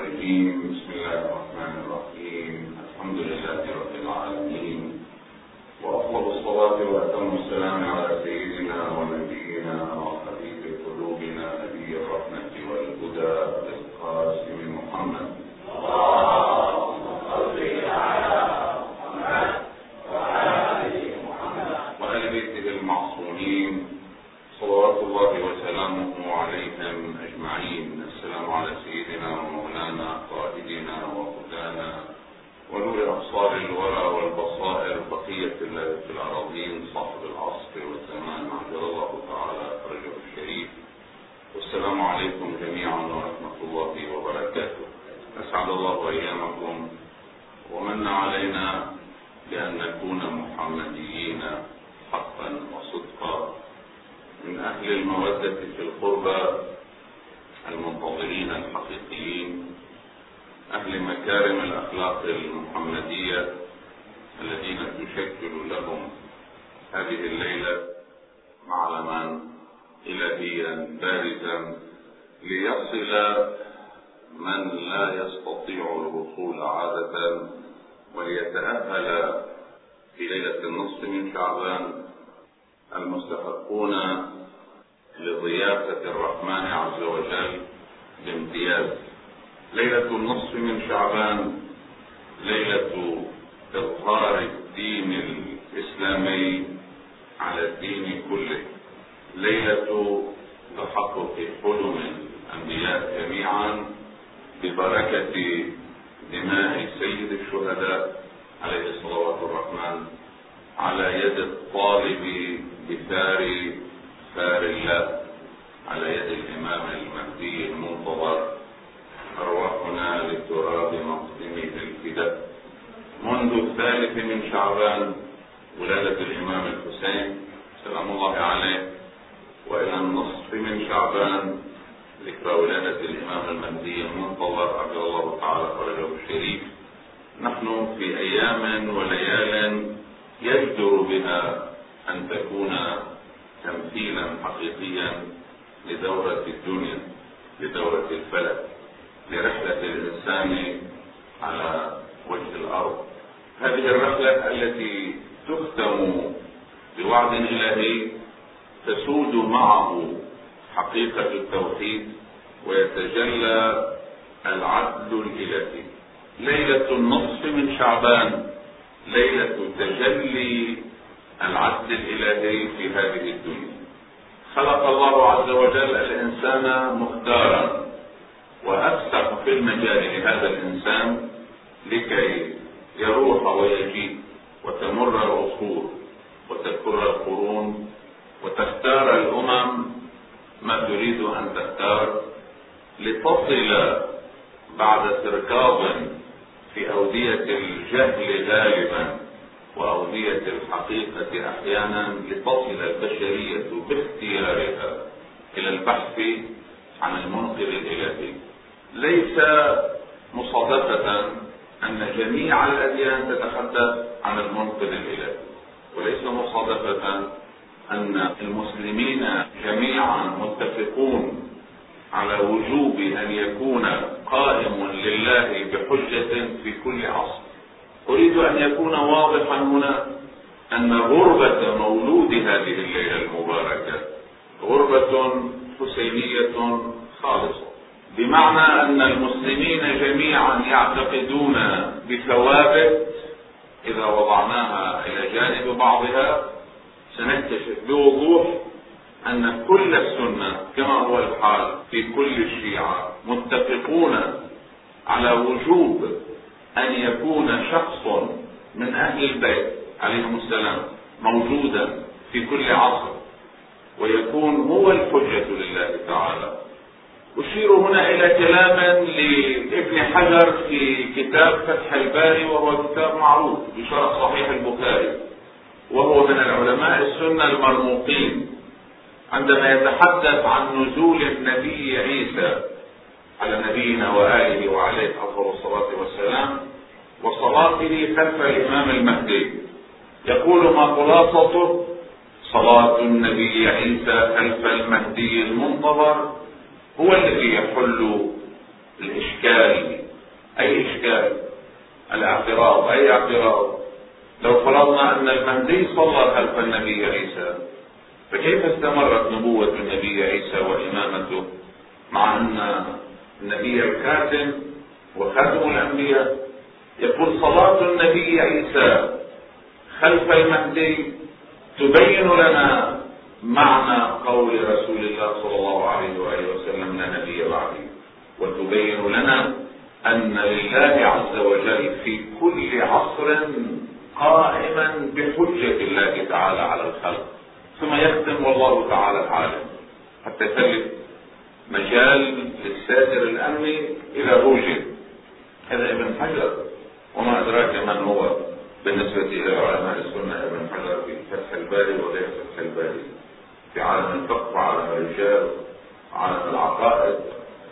Bismillahirrahmanirrahim. Alhamdulillah. تحقق حلم الأنبياء جميعا ببركة دماء سيد الشهداء عليه الصلوات الرحمن على يد الطالب بثار ثار الله على يد الإمام المهدي المنتظر أرواحنا لتراب مقدمه الفداء. منذ الثالث من شعبان ولادة الإمام الحسين سلام الله عليه وإلى النصف من شعبان ذكرى ولادة الإمام المهدي المنتظر عبد الله تعالى فرجه الشريف. نحن في أيام وليال يجدر بها أن تكون تمثيلا حقيقيا لدورة الدنيا لدورة الفلك لرحلة الإنسان على وجه الأرض. هذه الرحلة التي تختم بوعد إلهي تسود معه حقيقة التوحيد ويتجلى العدل الإلهي. ليلة النصف من شعبان ليلة تجلي العدل الإلهي في هذه الدنيا. خلق الله عز وجل الإنسان مختارا وأفسح في المجال لهذا الإنسان لكي يروح ويجيء وتمر العصور وتكر القرون وتختار الأمم ما تريد أن تختار لتصل بعد تركاض في أودية الجهل غالبا وأودية الحقيقة أحيانا لتصل البشرية باختيارها إلى البحث عن المنقذ الإلهي ليس مصادفة أن جميع الأديان تتحدث عن المنقذ الإلهي وليس مصادفة أن المسلمين جميعا متفقون على وجوب أن يكون قائم لله بحجة في كل عصر. أريد أن يكون واضحا هنا أن غربة مولود هذه الليلة المباركة غربة حسينية خالصة. بمعنى أن المسلمين جميعا يعتقدون بثوابت إذا وضعناها إلى جانب بعضها سنكتشف بوضوح أن كل السنة كما هو الحال في كل الشيعة متفقون على وجوب أن يكون شخص من أهل البيت عليهم السلام موجودا في كل عصر ويكون هو الحجة لله تعالى. أشير هنا إلى كلام لابن حجر في كتاب فتح الباري وهو كتاب معروف بشرح صحيح البخاري. وهو من العلماء السنة المرموقين عندما يتحدث عن نزول النبي عيسى على نبينا وآله وعليه أفضل الصلاة والسلام وصلاته خلف الإمام المهدي. يقول ما خلاصته صلاة النبي عيسى خلف المهدي المنتظر هو الذي يحل الإشكال. أي إشكال؟ الإعتراض. أي اعتراض؟ فرضنا أن المهدي صلى خلف النبي عيسى. فكيف استمرت نبوة النبي عيسى وإمامته مع أن النبي الكاتم وخاتم الأنبياء يقول صلاة النبي عيسى خلف المهدي تبين لنا معنى قول رسول الله صلى الله عليه وآله وسلم لا نبي بعدي. وتبين لنا أن لله عز وجل في كل عصر قائما بحجة الله تعالى على الخلق ثم يختم والله تعالى العالم. حتى يسلم مجال للساتر الأمني إذا وجد هذا ابن حجر وما أدراك من هو؟ بالنسبة إلى علماء السنة ابن حجر في فتح الباري وغير فتح الباري. في عالم الفقه وعالم الرجال وعالم العقائد.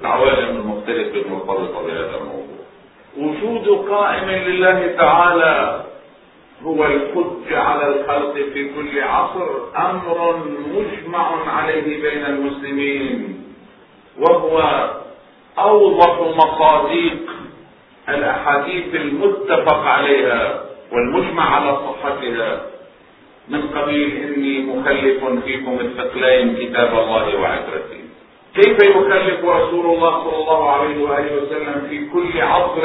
العوالم المختلفة المرتبطة بهذا الموضوع. وجود قائم لله تعالى هو الحج على الخلق في كل عصر أمر مجمع عليه بين المسلمين وهو أوضح مصاديق الأحاديث المتفق عليها والمجمع على صحتها. من قبيل إني مخلف فيكم الثقلين كتاب الله وعترتي كيف يخلف رسول الله صلى الله عليه وآله وسلم في كل عصر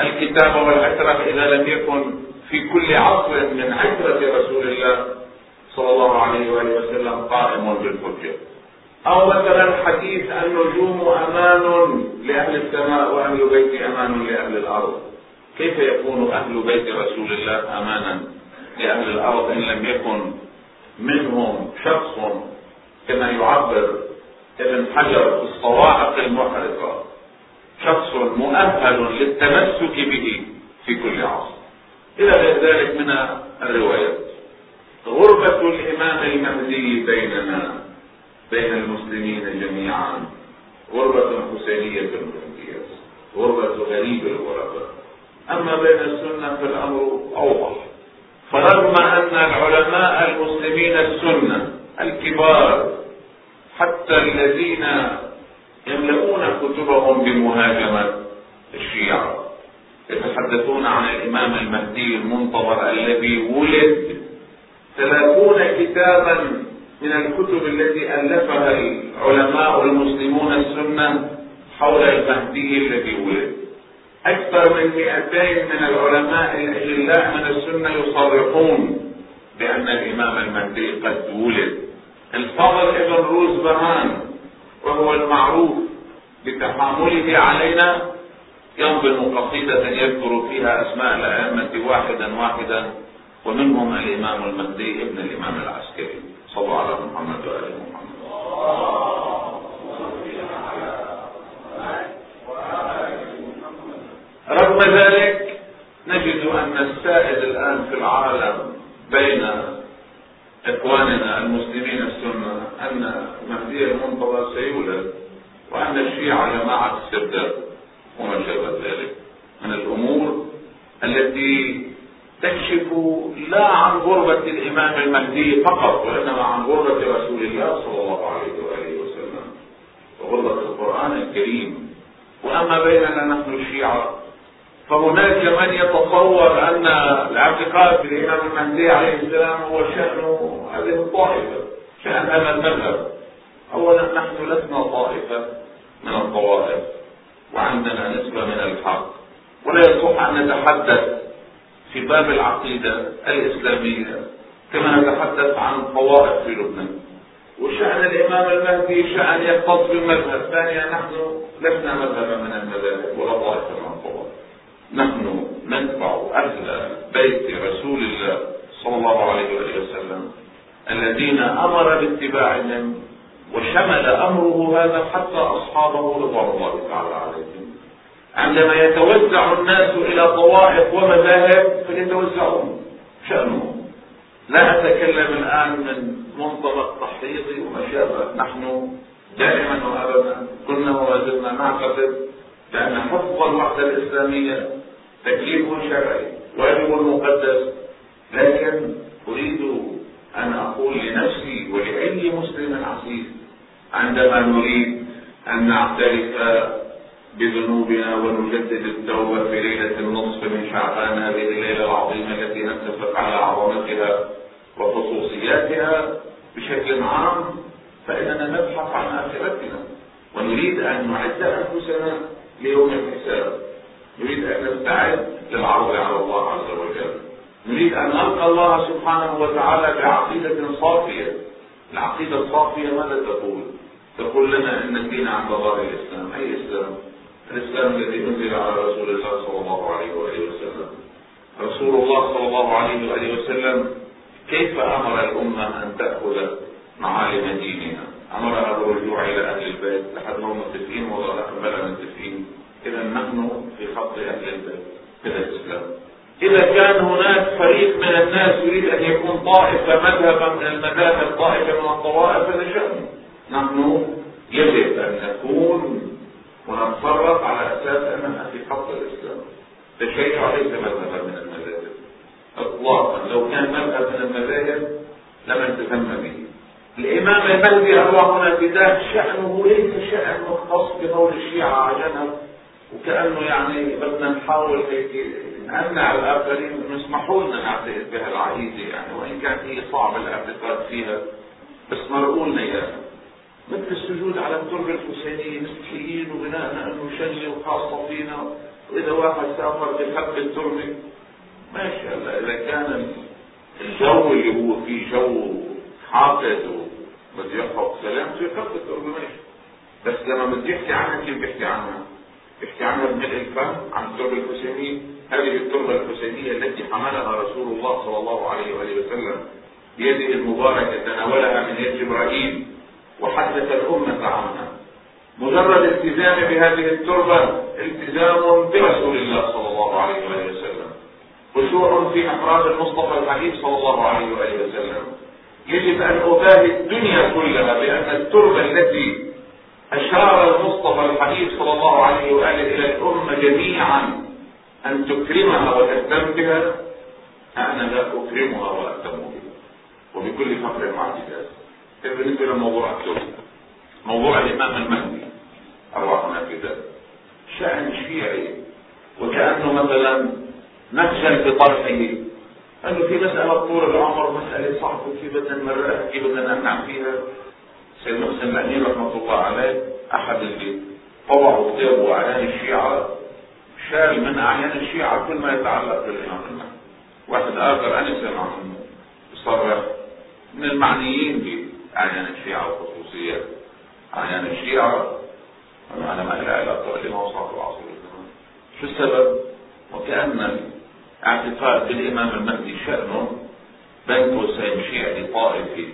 الكتاب والعترة إذا لم يكن في كل عصر من عترة رسول الله صلى الله عليه وآله وسلم قائم بالحجة أو مثلا حديث النجوم أمان لأهل السماء وأهل البيت أمان لأهل الأرض. كيف يكون أهل بيت رسول الله أمانا لأهل الأرض إن لم يكن منهم شخص كما يعبر ابن حجر في الصواعق المحرقة؟ شخص مؤهل للتمسك به في كل عصر. إلى غير ذلك من الروايات. غربة الإمام المهدي بيننا بين المسلمين جميعا. غربة حسينية بالامتياز غربة غريب الغرباء أما بين السنة فالأمر أوضح. فرغم أن العلماء المسلمين السنة الكبار حتى الذين يملؤون كتبهم بمهاجمة الشيعة يتحدثون عن الإمام المهدي المنتظر الذي ولد. ثلاثون كتابا من الكتب التي ألفها العلماء المسلمون السنة حول المهدي الذي ولد. أكثر من 200 من العلماء الأجلاء من السنة يصرحون بأن الإمام المهدي قد ولد. الفضل ابن روز بهان وهو المعروف بتحامله علينا ينظم قصيدة يذكر فيها أسماء الأئمة واحدا واحدا ومنهم الإمام المهدي ابن الإمام العسكري. الله على محمد وآل محمد. رغم ذلك نجد أن السائد الآن في العالم بين إخواننا المسلمين السنة أن المهدي المنتظر سيولد وأن الشيعة جماعة استبداد وما شابه ذلك. من الأمور التي تكشف لا عن غربة الإمام المهدي فقط وإنما عن غربة رسول الله صلى الله عليه وآله وسلم. وغربة القرآن الكريم. وأما بيننا نحن الشيعة فهناك من يتصور أن الاعتقاد بالإمام المهدي عليه السلام هو شأن هذه الطائفة شأن هذا المذهب. أولا نحن لسنا طائفة من الطوائف. وعندنا نسبة من الحق. ولا يصح أن نتحدث في باب العقيدة الإسلامية كما نتحدث عن طوائف في لبنان. وشأن الإمام المهدي شأن يختص بالمذهب ثانيا نحن لسنا مذهبا من المذاهب ولا طائفة من الطوائف. نحن نتبع أهل بيت رسول الله صلى الله عليه وسلم الذين أمر باتباعهم وشمل أمره هذا حتى أصحابه رضوان الله تعالى عليهم. عندما يتوزع الناس إلى طوائف ومذاهب فليتوزعون شأنهم. لا اتكلم الآن من منطلق تحريضي وما شابه نحن دائما وابدا كنا وما زلنا نعتقد بأن حفظ الوحدة الإسلامية تكليف شرعي واجب مقدس. لكن أريد أن أقول لنفسي ولأي مسلم عزيز عندما نريد أن نعترف بذنوبنا ونجدد التوبة في ليلة النصف من شعبان هذه الليلة العظيمة التي نتفق على عظمتها وخصوصياتها بشكل عام فإننا نبحث عن آخرتنا. ونريد أن نعد أنفسنا ليوم الحساب. نريد أن نستعد للعرض على الله عز وجل. نريد أن نلقى الله سبحانه وتعالى بعقيدة صافية. العقيدة الصافية ماذا تقول؟ تقول لنا أن الدين عند الله الإسلام. أي إسلام؟ الإسلام الذي أنزل على رسول الله صلى الله عليه وآله وسلم. رسول الله صلى الله عليه وآله وسلم كيف أمر الأمة أن تأخذ معالم دينها؟ أمرها بالرجوع إلى أهل البيت. لحد ما متفقين ولا بلا متفقين إذا نحن في خط أهل البيت. كذا الإسلام. إذا كان هناك فريق من الناس يريد أن يكون طائفة مذهبا من المذاهب طائفة من الطوائف هذا شأنه نحن يجب أن نكون ونتصرف على أساس أننا في خط الإسلام. التشيع ليس مذهبا من المذاهب. إطلاقا. لو كان مذهب من المذاهب لم نتسمى به. الإمام المهدي الله هنا بداية شأنه ليس شأن مختص بقول الشيعة عجنة وكأنه يعني بدنا نحاول هيك نمنع الآخرين يسمحوا لنا نعتقد بها العقيدة يعني وإن كان هي صعب الاعتقاد فيها بس مرقوا لنا إياها مثل السجود على التربة الحسينية مسيحيين وبناء انه شجرة وخاصة فينا. وإذا واحد سافر بحب التربة ماشي هلا إذا كان الجو اللي هو فيه جو حاقد بده يحفظ سلامته يحب التربة ماشي بس لما بده يحكي عنها كيف بيحكي عنها؟ عنها بملء الفم عن التربة الحسينية. هذه التربة الحسينية التي حملها رسول الله صلى الله عليه وآله وسلم بيده المباركة تناولها من يد جبرائيل وحدث الأمة عنها مجرد التزام بهذه التربة التزام برسول الله صلى الله عليه وآله وسلم. خشوع في أفراد المصطفى الحبيب صلى الله عليه وآله وسلم. يجب أن أباهي الدنيا كلها بأن التربة التي أشار المصطفى الحبيب صلى الله عليه وآله إلى الأمة جميعا أن تكرمها وتهتم بها. أنا لا أكرمها وأهتم بها. وبكل فخر واعتداد بالنسبة لموضوع التوبة موضوع الإمام المهدي أرواحنا في ذلك شأن شيعي وكأنه مثلا نخجل بطرحه أنه في مسألة طول العمر مسألة صعبة كيف بدنا نمرقها كيف بدنا نمنع فيها. سيد محسن الأمين رحمة الله عليه أحد اللي طبعوا كتابه أعيان الشيعة شال من أعيان الشيعة كل ما يتعلق بالإمام. المهدي واحد آخر أنا سمع منه يصرح من المعنيين أعيان الشيعة وخصوصيات أعيان الشيعة أنا ما لها علاقة لما وصلت العصر شو السبب؟ وكأن الاعتقاد بالإمام المهدي شأنه بين قوسين شيعي طائفي.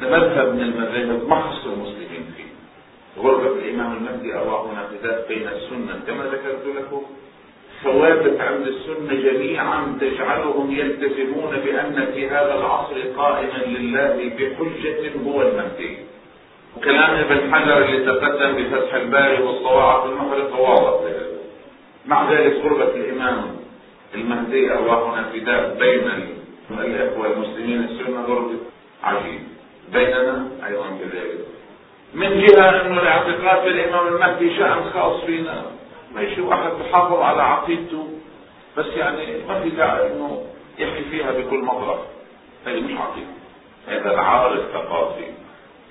مذهب من المذاهب ما خص المسلمين فيه. غربة الإمام المهدي أراه انعتداد بين السنة كما ذكرت لكم. ثوابت عند السنة جميعا تجعلهم يلتزمون بأن في هذا العصر قائما لله بحجة هو المهدي. وكلام ابن حجر اللي تقدم بفتح الباري والصواعق المغرب واضح مع ذلك غربة الإمام المهدي أرواحنا فداء بين الإخوة المسلمين السنة غربة عجيب. بيننا. أيضا كذلك من جهة أنه الاعتقاد بالإمام المهدي شأن خاص فينا. ماشي واحد بحافظ على عقيدته. بس يعني ما في داعي إنه يحكي فيها بكل مطلق. هذه مش عقيدة. هذا العار الثقافي.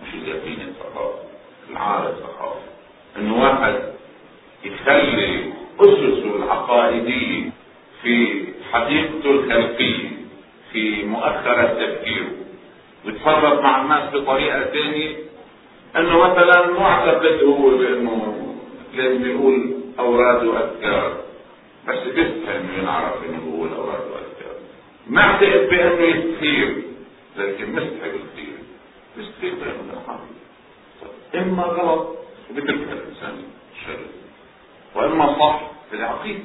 مش اليقين الثقافي. العار الثقافي. انه واحد يخلي اسسه العقائدية في حديقته الخلقية في مؤخرة تفكيره. ويتصرف مع الناس بطريقة ثانية إنه مثلا معتقد هو بانه لازم يقول أوراد وأذكار. بس بيفهم ينعرف إنه هو الأوراد واذكار ما اعتقد بأنه يستثير لكن مستحق يستثير يستثير بأنه إما غلط وبترك الإنسان شر وإما صح في العقيدة.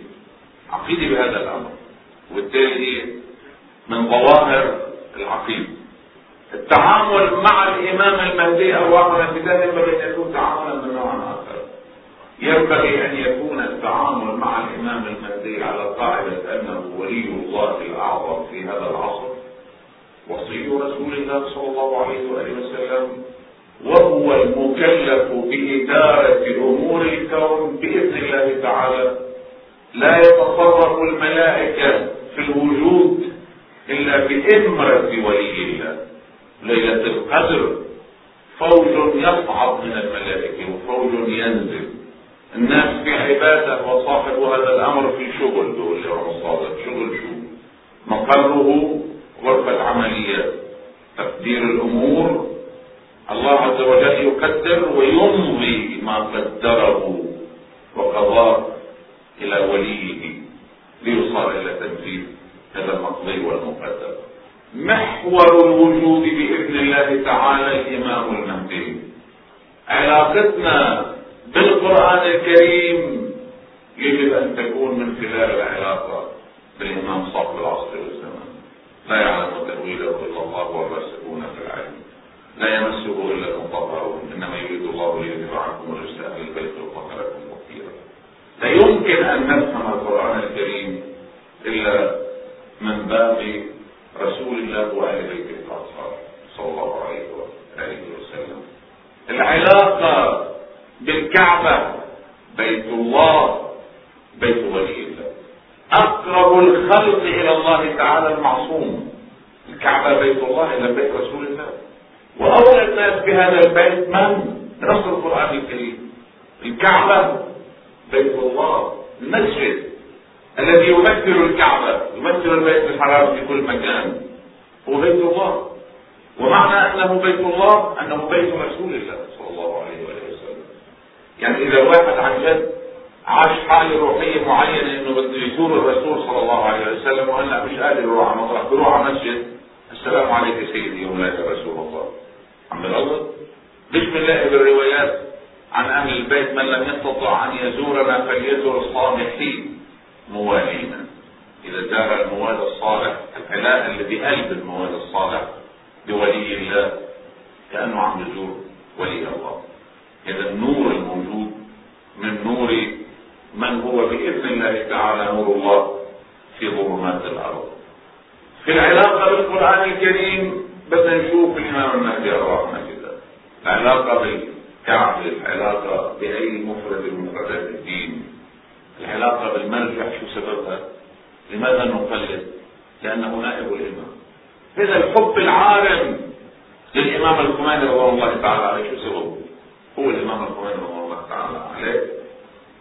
عقيدة بهذا الأمر. وبالتالي من ظواهر العقيدة. التعامل مع الإمام المهدي ارواحنا في ينبغي أن يكون تعاملا من نوع آخر. ينبغي أن يكون التعامل مع الإمام المهدي على قاعدة أنه ولي الله الأعظم في هذا العصر. وصي رسول الله صلى الله عليه وآله وسلم وهو المكلف بإدارة أمور الكون بإذن الله الله تعالى. لا يتصرف الملائكة في الوجود إلا بإمرة ولي الله. ليلة القدر. فوج يصعد من الملائكة وفوج ينزل. الناس في عبادة وصاحب هذا الأمر في شغل دول يوم الصادق. شغل شو؟ مقره غرفة عمليات تقدير الأمور. الله عز وجل يقدر ويمضي ما قدره وقضاه إلى وليه ليوصل إلى تنفيذ هذا المقضي والمقدر. محور الوجود بإذن الله تعالى الإمام المهدي علاقتنا بالقرآن الكريم يجب أن تكون من خلال العلاقة بالإمام صاحب العصر والزمان. لا يعلم تأويله إلا الله والراسخون في العلم. لا يمسه إلا المطهرون إنما يريد الله ليذهب عنكم الرجس أهل البيت ويطهركم تطهيرا لا يمكن أن نفهم القرآن الكريم إلا من باب رسول الله وآل بيته الأطهار صلى الله عليه وآله وسلم. العلاقة بالكعبة بيت الله بيت ولي الله. أقرب الخلق إلى الله تعالى المعصوم. الكعبة بيت الله إلى بيت رسول الله. وأولى الناس بهذا البيت من؟ نص القرآن الكريم. الكعبة بيت الله. المسجد الذي يمثل الكعبة يمثل البيت الحرام في كل مكان. هو بيت الله. ومعنى أنه بيت الله أنه بيت رسول الله صلى الله عليه وآله وسلم. يعني إذا واحد عن جد عاش حالة روحية معينة إنه بده يزور الرسول صلى الله عليه وسلم وهلا مش قادر يروح على مطرح بيروح على مسجد السلام عليك سيدي ومولاي رسول الله. عم بالغلط؟ ليش بنلاقي بالروايات عن أهل البيت من لم يستطع أن يزورنا فليزور الصالحين؟ موالينا إذا جاء الموالى الصالح العلاء اللي بقلب الموالى الصالح بولي الله كأنه عم يزور ولي الله. إذا النور الموجود من نور من هو بإذن الله تعالى نور الله في ظلمات الأرض. في العلاقة بالقرآن الكريم بدنا نشوف الإمام المهدي الرحمة الله العلاقة بالكعبة العلاقة بأي مفرد من مفردات الدين. العلاقة بالمرجع شو سببها؟ لماذا نقلد لأنه نائب الإمام. إذا الحب العارم للإمام الخميني رضوان الله تعالى عليه شو سببه؟ هو الإمام الخميني رضوان الله تعالى عليه.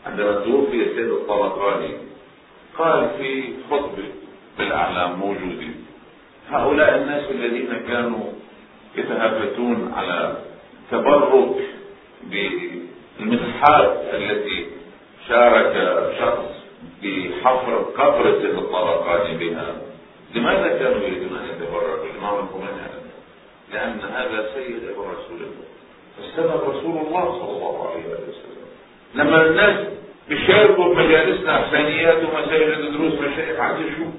عندما توفي السيد الطبقاني قال في خطبة بالأعلام موجودين هؤلاء الناس الذين كانوا يتهافتون على تبرك بالمسحات التي شارك شخص بحفر قبرة الطبقات بها لماذا كانوا يريدون أن يتبركوا الامام الخميني لأن هذا سيد أبو رسول الله. فالسبب رسول الله صلى الله عليه وسلم. لما الناس بيشاركوا بمجالسنا احسانيات ومساجد دروس مشايخ عايز يشوف.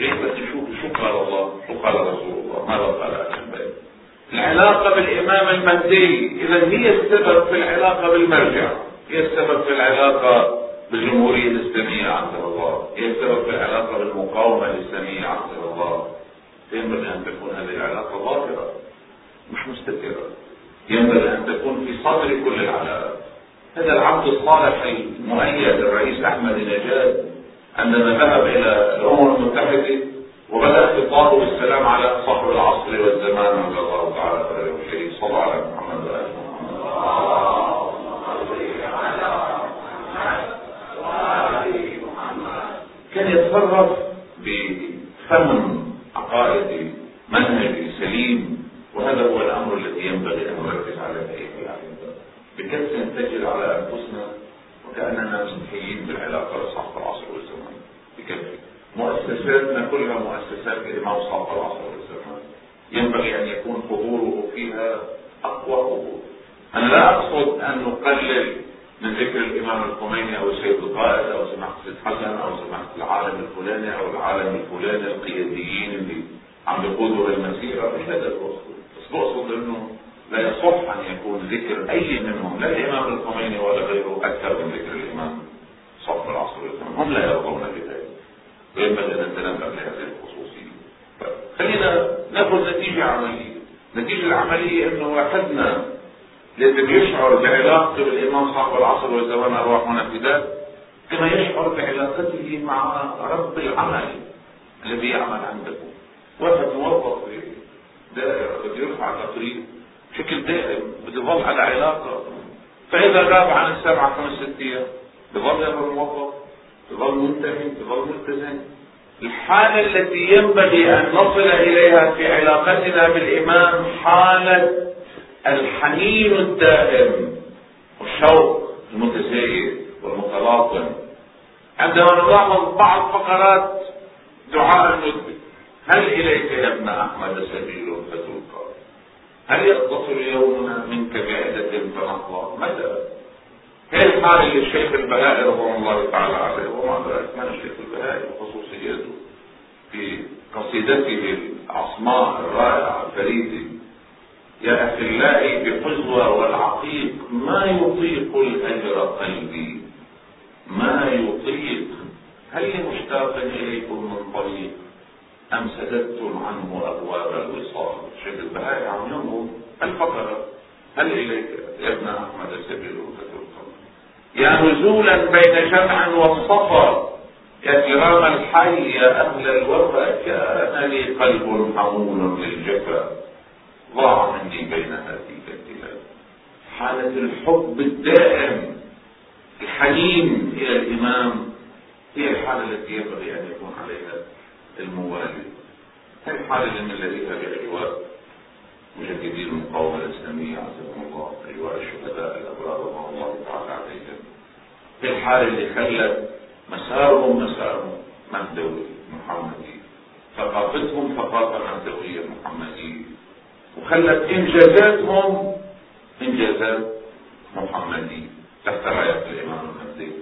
بس يشوف شو قال الله؟ شو قال رسول الله؟ ماذا قال أهل البيت؟ العلاقة بالإمام المهدي إذا هي السبب في العلاقة بالمرجع. هي السبب في العلاقة بالجمهورية الإسلامية عند الله. هي السبب في العلاقة بالمقاومة الإسلامية عند الله. ينبغي أن تكون هذه العلاقة ظاهرة مش مستترة. ينبغي أن تكون في صدر كل العلاقات هذا العبد الصالح المؤيد الرئيس أحمد نجاد عندما ذهب إلى الأمم المتحدة وبدأ خطابه بالسلام على صاحب العصر والزمان رضي الله تعالى عنه صلى على محمد وآله محمد كان يتصرف بفهم عقائدي منهجي سليم وهذا هو الأمر الذي ينبغي أن نركز عليه في العقيده بكثره تجد على أنفسنا وكأننا مسيحيين بالعلاقه لصاحب العصر والزمان؟ بكثره مؤسساتنا كلها مؤسسات الامام صاحب العصر والزمان. ينبغي أن يكون حضوره فيها أقوى حضور. أنا لا أقصد أن نقلل من ذكر الإمام الخميني أو السيد القائد أو سماحة السيد حسن أو سماحة العالم الفلاني أو العالم الفلاني القياديين اللي عم بيقودوا المسيره مش هذا المقصود بس بقصد إنه لا يصح أن يكون ذكر أي منهم لا الإمام الخميني ولا غيره أكثر من ذكر الإمام صف العصر والزمان هم لا يرضون بذلك وينبغي أن نتنبه لهذه الخصوصية. خلينا نأخذ نتيجة عملية. النتيجه العملية إنه واحدنا الذي بيشعر بعلاقته بالامام صاحب العصر والزمان ارواحنا فداء كما يشعر بعلاقته مع رب العمل الذي يعمل عنده. واحد موظف في دائرة بده يرفع تقرير بشكل دائم بده يظل على علاقة. فإذا غاب عن السبعة خمس ست أيام بظل هذا الموظف بظل منتهي بظل ملتزم الحالة التي ينبغي أن نصل إليها في علاقتنا بالإمام حالة الحنين الدائم والشوق المتزايد والمتلاطم. عندما نلاحظ بعض فقرات دعاء المذنب هل إليك يا ابن أحمد سبيل فتلقى؟ هل يقتصر يومنا منك بعدة فنقضى متى هي الحال اللي الشيخ البهائي رضوان الله تعالى عليه وما ذلك من الشيخ البهائي وخصوصيته في قصيدته العصماء الرائعة الفريدة يا أخلائي بحزوة والعقيق ما يطيق الأجر قلبي. ما يطيق. هل مشتاق إليكم من طريق أم سددتم عنه أبواب الوصال؟ شيخ البهائي عم ينظر الفقرة. هل إليك يا ابن أحمد سبيل فتلقى يا نزولا بين شمع والصفا. يا كرام الحي يا أهل الوفا كان لي قلب حمول للجفا. ضاع مني بين هذه البلاد. حالة الحب الدائم الحنين إلى الإمام هي الحالة التي ينبغي أن يكون عليها الموالي. هي الحالة اللي بنلاقيها بأجواء مجددي المقاومة الإسلامية عزكم الله أجواء الشهداء الأبرار رضوان الله تعالى عليهم. هي الحالة اللي خلت مسارهم مسار مهدوي محمدي. ثقافتهم ثقافة مهدوية محمدية. وخلت إنجازاتهم إنجازات محمدية تحت راية الإمام المهدي.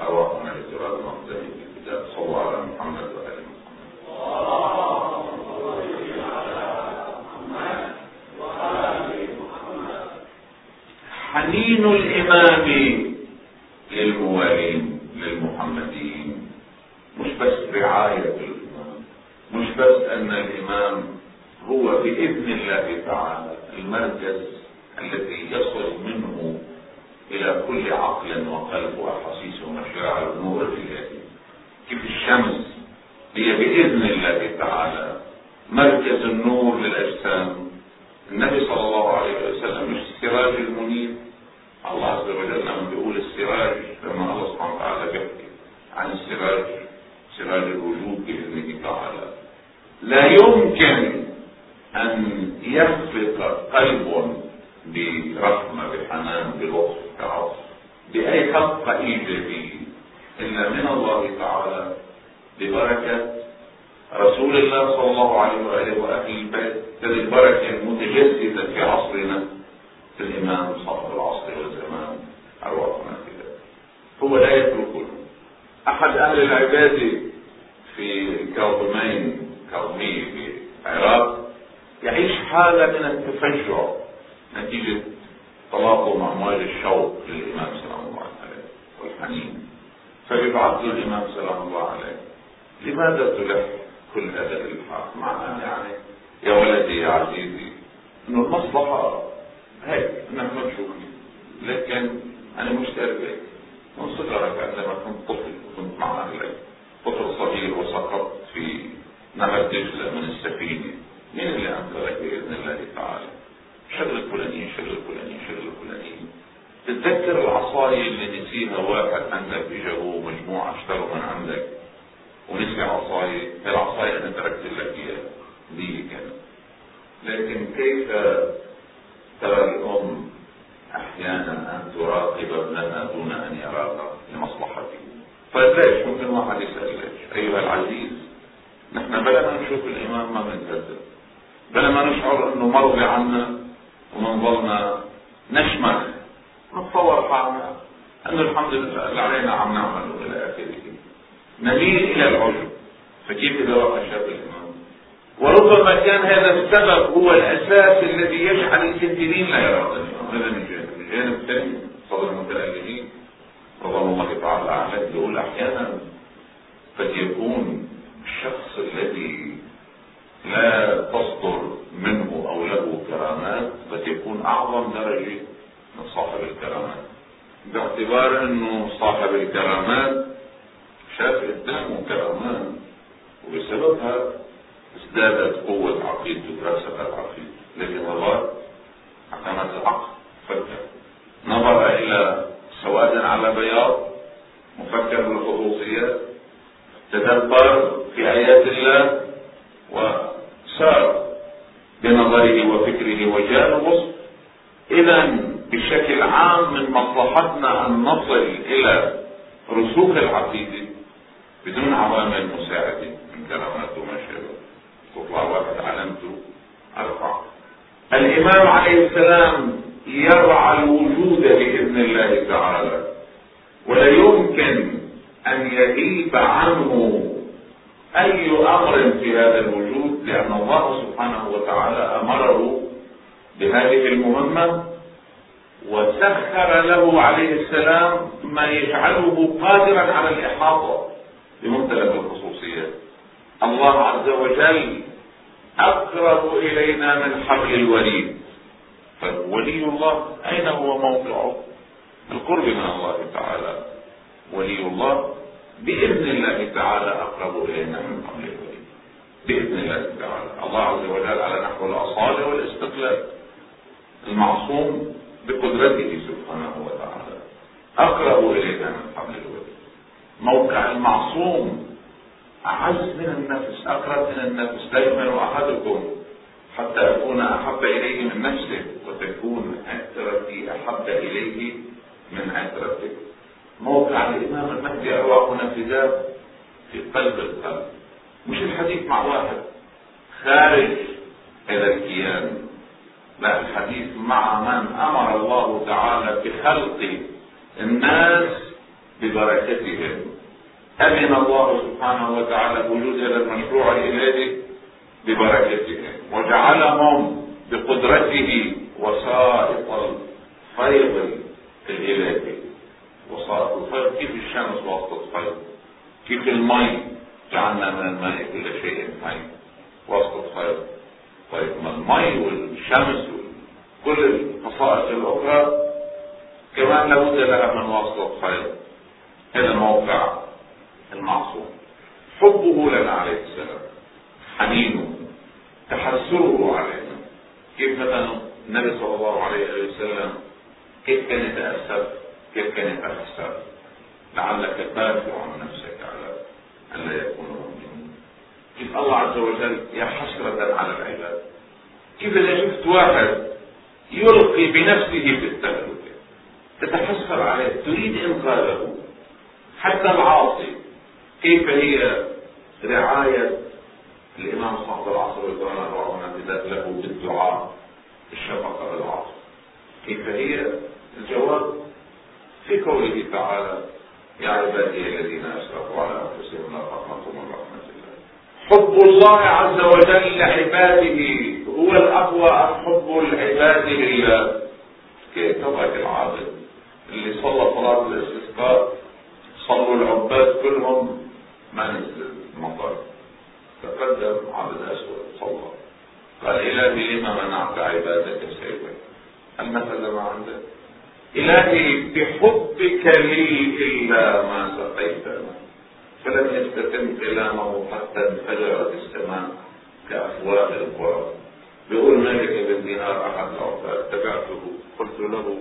أرواحنا لتراب المقدمي في البداية صلوا على محمد وآل محمد حنين الإمام للموالين للمحمديين مش بس رعاية الإمام. مش بس أن الإمام هو بإذن الله تعالى المركز الذي يصل منه إلى كل عقل وقلب وأحاسيس ومشاعر نور الإلهي كيف الشمس؟ هي بإذن الله تعالى مركز النور للأجسام. النبي صلى الله عليه وسلم مش السراج المنير. الله عز وجل لما بيقول السراج لما الله سبحانه وتعالى بيحكي عن السراج سراج الوجود بإذنه تعالى. لا يمكن أن يخفق قلب برحمة بحنان بلطف بعطف بأي خلقة إيجابية إلا من الله تعالى ببركة رسول الله صلى الله عليه وآله وأهل البيت هذه البركة المتجسدة في عصرنا في الإمام صاحب العصر والزمان أرواحنا كده. هو لا يتركنا أحد أهل العبادة في كاظمين كاظمية في العراق يعيش حالة من التفجع نتيجة تلاطم أمواج الشوق للإمام سلام الله عليه والحنين فبيبعث له الإمام سلام الله عليه لماذا تلح كل هذا الإلحاح معناه يعني يا ولدي يا عزيزي إنه المصلحة هيك نحن نشوف لكن أنا مشتاق لك من صغرك عندما كنت طفل وكنت مع أهلك طفل صغير وسقطت في نهر دجلة من السفينة. مين اللي أنقذك بإذن الله تعالى شغل الفلانيين شغل الفلانيين شغل الفلانيين تتذكر العصاية اللي نسيها واحد عندك اجوا مجموعة اشتروا من عندك. ونسي عصاية العصاية أنا تركت لك اياها دي كانت لكن كيف ترى الأم أحيانا أن تراقب ابنها دون أن يراها لمصلحته طيب ليش ممكن واحد يسأل ليش؟ أيها العزيز نحن ما نشوف الإمام ما بنكذب بلا ما نشعر أنه مرضي عنا ونظلنا نشمخ نتصور حالنا انه الحمد لله اللي علينا عم نعمله إلى اخره نميل إلى العجب فكيف إذا رأى شاب الإمام؟ وربما كان هذا السبب هو الأساس الذي يجعل الكثيرين لا يرى الإمام. هذا من جانب. الجانب الثاني صدر المتألهين رضوان الله تعالى اعلم يقول أحيانا. قد يكون الشخص الذي لا تصدر منه أو له كرامات قد يكون أعظم درجة من صاحب الكرامات. باعتبار أنه صاحب الكرامات شاف قدامه كرامات وبسببها ازدادت قوة عقيدته ورسخت عقيدته لكن الله اعتمد العقل فكر نظر إلى سواد على بياض مفكر بالخصوصيات تدبر في ايات الله وسار بنظره وفكره وجاء وصف اذا بشكل عام من مصلحتنا ان نصل إلى رسوخ العقيده بدون عوامل مساعده من كلامات وما شابه تطلع واحد علامته ارفع الامام عليه السلام يرعى الوجود باذن الله تعالى ولا يمكن ان يغيب عنه اي أمر في هذا الوجود لأن الله سبحانه وتعالى امره بهذه المهمه وسخر له عليه السلام ما يجعله قادرا على الاحاطه بمختلف الخصوصيات الله عز وجل اقرب الينا من حبل الوريد فولي الله اين هو موقعه القرب من الله تعالى ولي الله باذن الله تعالى اقرب الينا من حبل الوريد باذن الله تعالى الله عز وجل على نحو الاصاله والاستقلال المعصوم بقدرته سبحانه وتعالى اقرب الينا من حبل الوريد موقع المعصوم اعز من النفس اقرب من النفس لا يؤمن احدكم حتى اكون احب اليه من نفسه وتكون عترتي احب اليه من عترتك موقع الامام المهدي ارواحنا فداء في قلب القلب مش الحديث مع واحد. خارج إلى الكيان لا الحديث مع من أمر الله تعالى بخلق الناس ببركتهم. أذن الله سبحانه وتعالى بوجود هذا المشروع الإلهي ببركتهم. وجعلهم بقدرته وسائط الفيض الإلهي. وسائط الفيض كيف الشمس وسط الفيض كيف المي جعلنا من الماء كل شيء حي. وسط الفيض طيب ما المي والشمس وكل الخصائص الأخرى كمان لابد لها من واسطة خير. هذا موقع المعصوم. حبه لنا عليه السلام. حنينه. تحسره علينا. كيف مثلا النبي صلى الله عليه وسلم كيف كان يتأسف كيف كان يتأسف لعلك تدافع عن نفسك. أن لا كيف الله عز وجل يا حسرة على العباد. كيف إذا شفت واحد يلقي بنفسه في التهلكة تتحسر عليه. تريد إنقاذه. حتى العاصي كيف هي رعاية الإمام صاحب العصر رضوان الله عنه له بالدعاء الشفقة بالعصر. كيف هي الجواب؟ في قوله تعالى يا عبادي الذين أسرفوا على أنفسهم لا تقنطوا من رحمة حب الله عز وجل لعباده هو الأقوى أم حب العباد لله؟ كتبعة العابد اللي صلى صلاة الاستسقاء صلوا العباد كلهم ما نزل المطر. تقدم عبد أسود صلى قال إلهي لما منعت عبادك سيبا المثل ما عندك؟ إلهي بحبك لي إلا ما سقيتنا فلم يستتم كلامه حتى انفجرت السماء كأفواه القرى. بيقول مالك بن دينار أحد العباد تبعته قلت له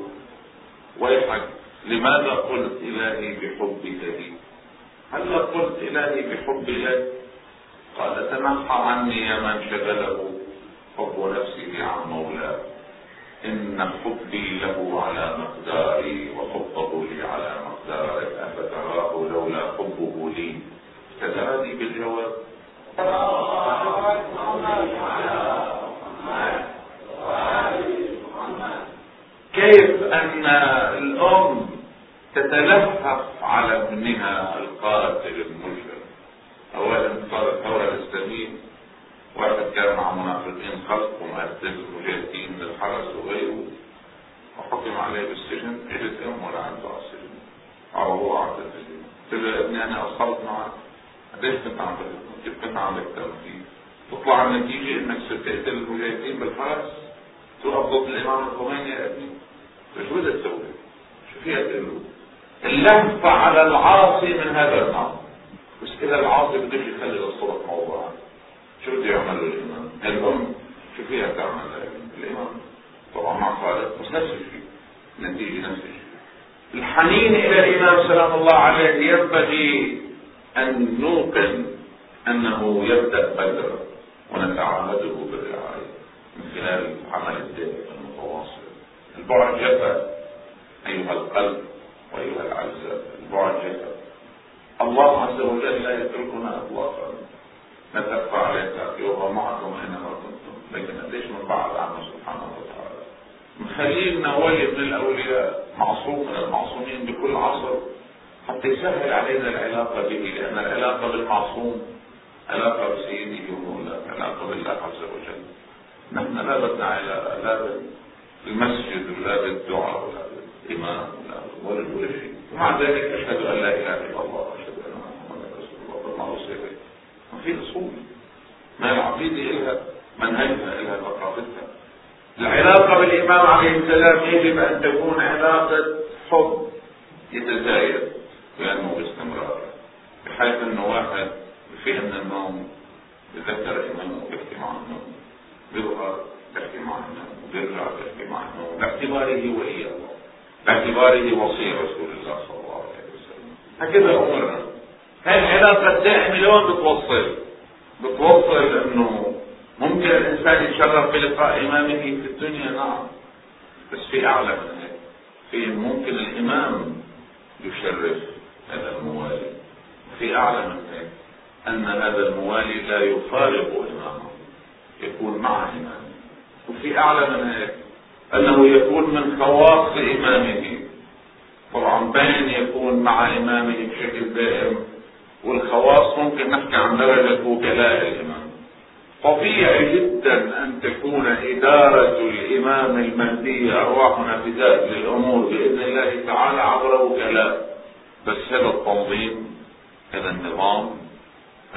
ويحك لماذا قلت إلهي بحبك لي؟ هل قلت إلهي بحب لك؟ قال تنحى عني يا من شغله حب نفسه عن مولاه إن حبي له على مقداري وحبه لي على مقداري. أفتراه لولا حبه لي. تداري بالجواب. كيف أن الأم تتلهف على ابنها القاتل المجرم؟ أولا صار الثورة الإسلامية واحد كان مع منافقين خلق ومؤسس مجاهدين للحرس وغيره وحكم عليه بالسجن اجت ام ولا عنده على السجن هو على السجن. قلت له يا ابني أنا اصلت معك. قديش كنت عم كيف كنت عم تمثيل تطلع النتيجة إنك ستقتل المجاهدين بالحرس؟ توقف ضد الإمام الخميني يا أبني؟ شو بدك تسوي؟ شو فيها تقول؟ اللهفة على العاصي من هذا النوع بس إذا العاصي بدوش يخلي الصورة موضوعا. شو بده يعمل الإمام؟ الأم شو فيها تعمل الإمام؟ طبعا مع خالد بس نفس الشيء. نتيجة نفس الشيء. الحنين إلى الإمام سلام الله عليه ينبغي أن نوقن أنه يبدأ بدر ونتعهده بالرعاية من خلال عمل الدين المتواصل. البعد جفا أيها القلب وأيها الأعزاء البعد جفا الله عز وجل لا يتركنا اطلاقا نتبقى عليك وهو معكم اينما كنتم لكن قديش من بعد عنه سبحانه وتعالى؟ مخلينا ولي من الأولياء معصوم من المعصومين بكل عصر حتى يسهل علينا العلاقة به لأن العلاقة بالمعصوم علاقة بسيده ومولاه علاقة بالله عز وجل. نحن لا بدنا علاقه لا بالمسجد ولا بالدعاء ولا بالإمام ولا ولا شيء. ومع ذلك أشهد أن لا إله إلا الله في أصول. ما العقيده لها منهجها لها ثقافتها. العلاقة بالإمام عليه السلام يجب أن تكون علاقة حب يتزايد وينمو باستمرار. بحيث انه واحد في من النوم يذكر إمامه بيحكي مع النوم بيظهر بيحكي مع النوم بيرجع بيحكي مع النوم باعتباره ولي الله باعتباره وصي رسول الله صلى الله عليه وسلم. هكذا امرنا العلاقة الدائمة لوين بتوصل؟ بتوصل انه ممكن الإنسان يتشرف بلقاء إمامه في الدنيا نعم. بس في أعلى من هيك. في ممكن الإمام يشرف هذا الموالي. في أعلى من هيك. أن هذا الموالي لا يفارق إمامه. يكون مع إمامه. وفي أعلى من هيك. أنه يكون من خواص إمامه. طبعا بين يكون مع إمامه بشكل دائم والخواص ممكن نحكي عن درجة وكلاء الإمام طبيعي جدا أن تكون إدارة الإمام المهدي أرواحنا فداء للأمور بإذن الله تعالى عبر وكلاء. بس هذا التنظيم هذا النظام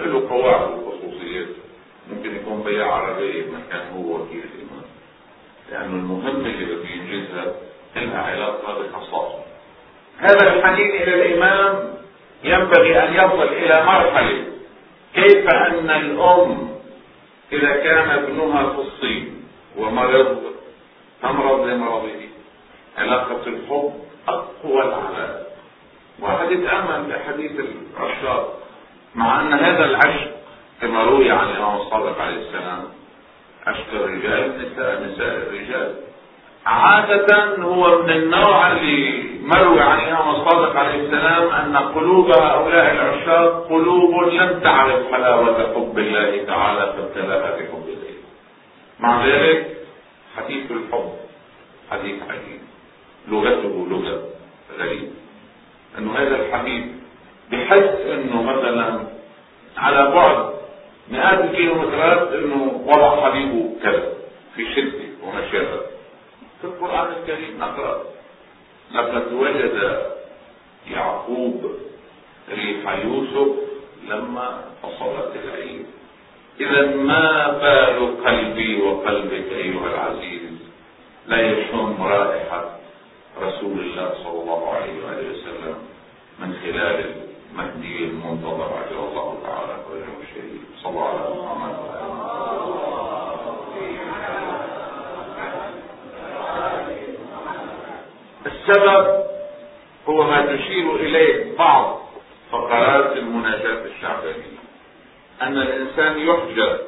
له قواعد وخصوصيات ممكن يكون بياع عربية مكان هو وكيل الإمام. لأنه المهمة اللي بده ينجزها لها علاقة بخصائصه هذا الحنين إلى الإمام ينبغي أن يصل إلى مرحلة كيف أن الأم إذا كان ابنها في الصين ومرض تمرض لمرضه علاقة الحب أقوى العلاء واحد يتأمل في حديث العشاق مع أن هذا العشق كما روي عن الإمام الصادق عليه السلام عشق الرجال نساء نساء الرجال. عادة هو من النوع اللي مروي عن الإمام الصادق عليه السلام أن قلوب هؤلاء العشاق قلوب لم تعرف حلاوة حب الله تعالى فابتلاها بحب الله مع ذلك حديث الحب حديث عجيب. لغته لغة غريبة. أنه هذا الحبيب بحس أنه مثلا على بعد مئات الكيلومترات أنه وضع حبيبه كذا في شدة ومشاهد في القرآن الكريم نقرأ لقد وجد يعقوب ريح يوسف لما فصلت العين. إذا ما بال قلبي وقلبك أيها العزيز؟ لا يشم رائحة رسول الله صلى الله عليه وآله وسلم من خلال المهدي المنتظر عجل الله تعالى وجهه الشريف صلى الله عليه وسلم السبب هو ما تشير إليه بعض فقرات المناجاة الشعبانية. أن الإنسان يحجب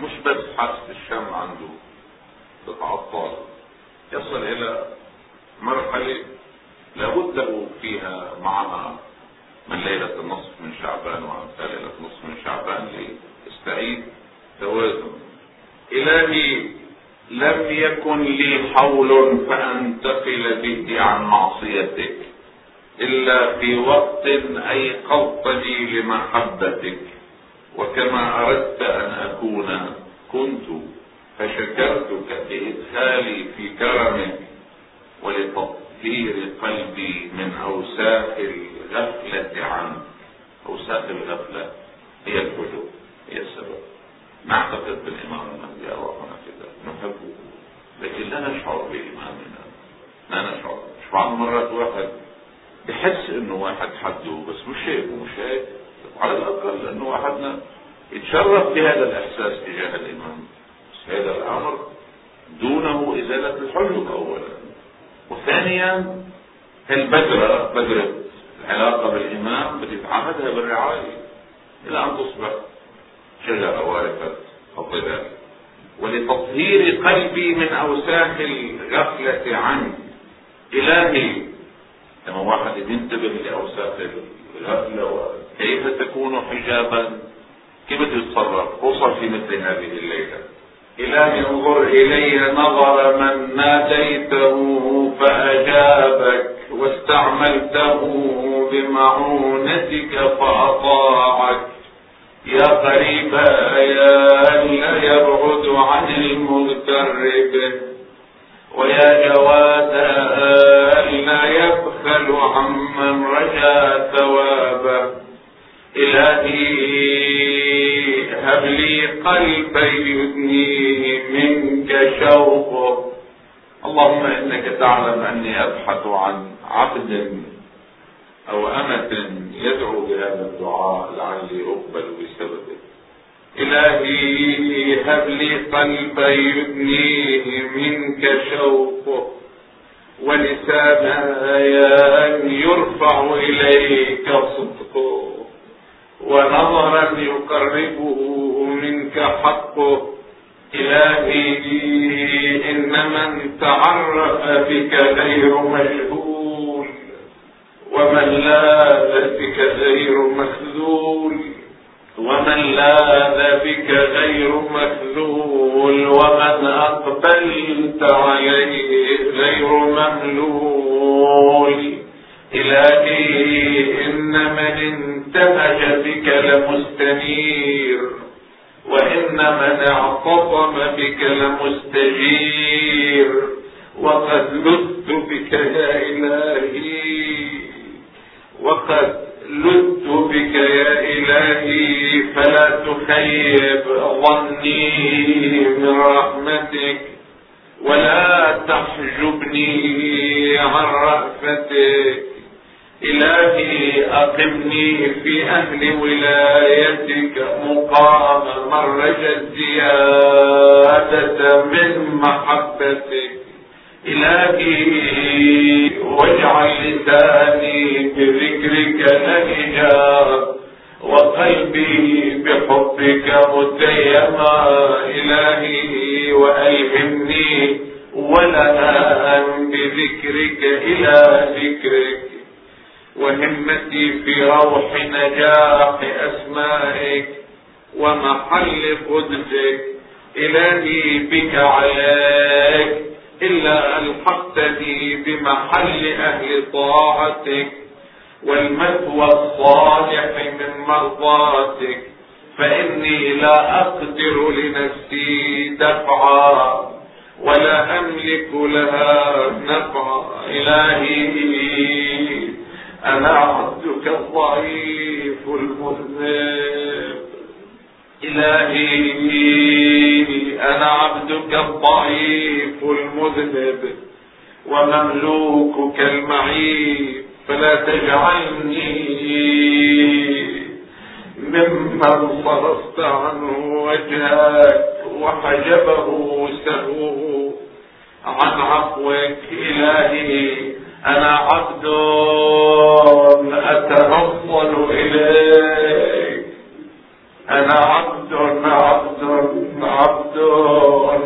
مش بس حاسة الشم عنده تتعطل يصل إلى مرحلة لابد له فيها معها من ليلة النصف من شعبان وامثال ليلة النصف من شعبان ليستعيد توازن. إلهي لم يكن لي حول فانتقل به عن معصيتك إلا في وقت ايقظتني لمحبتك. وكما أردت أن أكون كنت فشكرتك بإدخالي في كرمك ولتطهير قلبي من أوساخ الغفلة عنك. أوساخ الغفلة هي الحجب هي السبب. نعتقد بالإمام المهدي ارواحنا كده نحبه. لكن لا نشعر بإمامنا لا نشعر. بعض المرات واحد بحس إنه واحد حده بس مش هيك ومش هيك. على الأقل إنه واحدنا يتشرف بهذا الإحساس تجاه الامام بس هذا الأمر دونه إزالة الحجب اولا. وثانيا البذره بذره العلاقة بالامام بتتعهدها بالرعاية. إلى أن تصبح شجرة وارثة الظلال ولتطهير قلبي من أوساخ الغفلة عنه. إلهي لما واحد ينتبه لأوساخ الغفلة كيف تكون حجابا كيف تتصرف؟ خصوصا في مثل هذه الليلة. إلهي انظر إلي نظر من ناديته فأجابك واستعملته بمعونتك فأطاعك. يا قريبا يا يبعد عن المغترب. ويا جوادا لا يبخل عمن رجا ثوابه إلهي هب لي قلبا يدنيه منك شوقه اللهم إنك تعلم أني أبحث عن عبد أو أمة يدعو بهذا الدعاء لعلي أقبل بسببه إلهي هب لي قلبا يدنيه منك شوقه ولسانا يرفع إليك صدقه ونظرا يقربه منك حقه. إلهي إن من تعرف بك غير مجهول ومن لاذ بك غير مخذول. ومن لاذ بك غير مخذول. ومن أقبلت عليه غير مملول إلهي إن من انتهج بك لمستنير. وإن من اعتصم بك لمستجير أهل طاعتك والمثوى الصالح من مرضاتك فإني لا أقدر لنفسي دفعا ولا أملك لها نفعا. إلهي أنا عبدك الضعيف المذنب. إلهي أنا عبدك الضعيف المذنب. ومملوكك المعيب فلا تجعلني ممن صرفت عنه وجهك وحجبه سهوه عن عفوك إلهي أنا عبد أتنصل إليك. أنا عبد عبد عبد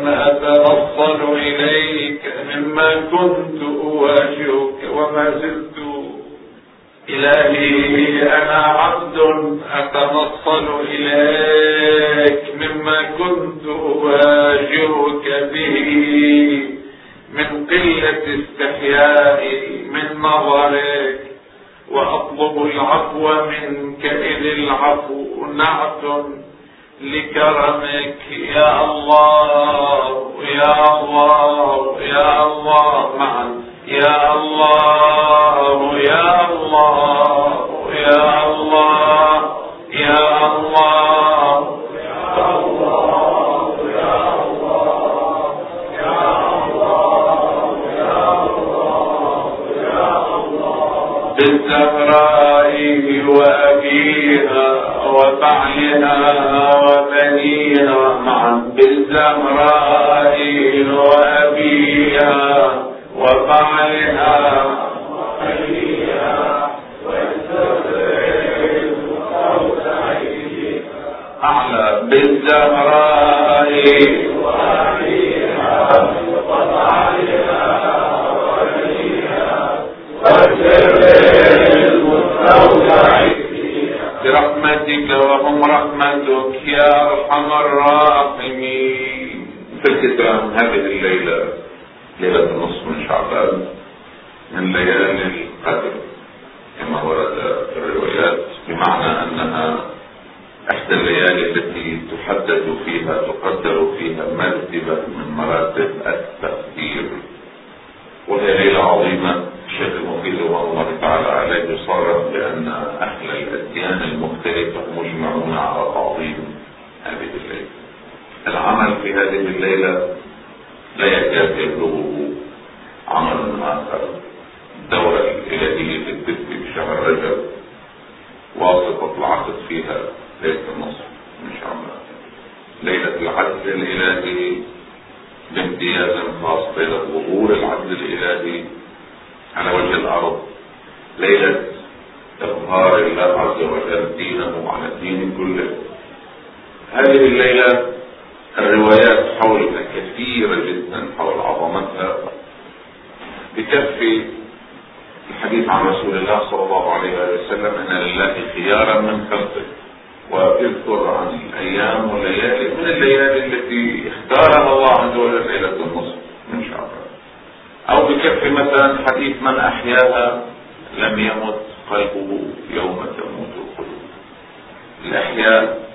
أتنصل إليك مما كنت أواجهك وما زلت. إلهي أنا عبد أتنصل إليك مما كنت أواجهك به. من قلة استحيائي من نظرك وأطلب العفو منك إذ العفو نعت. لكرمك يا الله يا الله يا الله معا يا الله يا الله يا الله يا الله يا الله يا الله يا الله يا الله بالزهراء وأبيها وبعلها وبنيها معا بالزهراء وأبيها وبعلها أعلى بالزهراء وهم رحمتك يا أرحم الراحمين. في الختام هذه الليلة ليله النصف من شعبان من ليالي القدر كما ورد في الروايات بمعنى انها احدى الليالي التي تحدد فيها تقدر فيها مرتبه من مراتب التقدير وهي ليله عظيمه الشيخ المفيد رحمه الله تعالى عليه صرح بان أهل الاديان المختلفه مجمعون على تعظيم هذه الليلة. العمل في هذه الليلة لا يكاد يبلغه عمل اخر. الدوره الالهيه اللي بتبكي بشهر رجب واسطه العقد فيها ليله النصر ان شاء الله. ليله العدل الالهي بامتياز خاص ليله ظهور العدل الالهي على وجه الأرض ليلة اظهار الله عز وجل دينه على الدين كله هذه الليلة الروايات حولها كثيرة جدا حول عظمتها بكفي الحديث عن رسول الله صلى الله عليه وسلم ان لله خيارا من خلقه ويذكر عن الأيام والليالي من الليالي التي اختارها الله عز وجل ليله النصف من شعبان أو بكف مثلا حديث من أحياها لم يمت قلبه يوم تموت القلوب. الأحياء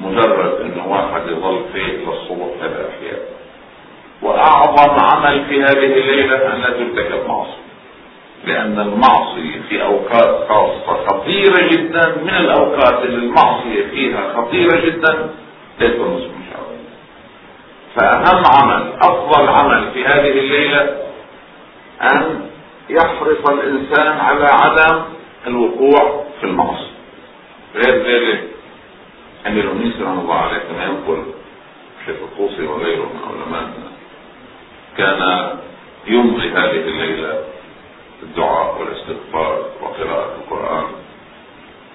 مجرد انه واحد يظل فيه للصبح هذا احياء وأعظم عمل في هذه الليلة أن لا ترتكب معصيه لأن المعصية في أوقات خاصة خطيرة جدا من الأوقات اللي المعصية فيها خطيرة جدا من شعبان فأهم عمل أفضل عمل في هذه الليلة أن يحرص الإنسان على عدم الوقوع في المعصيه غير ذلك أمير المؤمنين سلام الله عليه كما ينقل الشيخ الطوسي وغيره من علمائنا كان يمضي هذه الليلة الدعاء والاستغفار وقراءة القرآن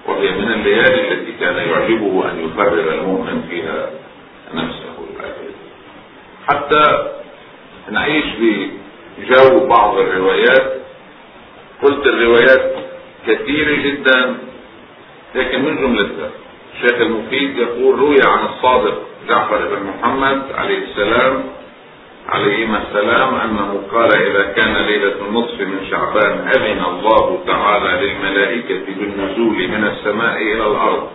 وهي من الليالي التي كان يعجبه أن يفرغ المؤمن فيها نفسه حتى نعيش بجو بعض الروايات. قلت الروايات كثيرة جدا لكن من جملتها الشيخ المفيد يقول روي عن الصادق جعفر بن محمد عليه السلام عليهما السلام أنه قال إذا كان ليلة النصف من شعبان أذن الله تعالى للملائكة بالنزول من السماء إلى الأرض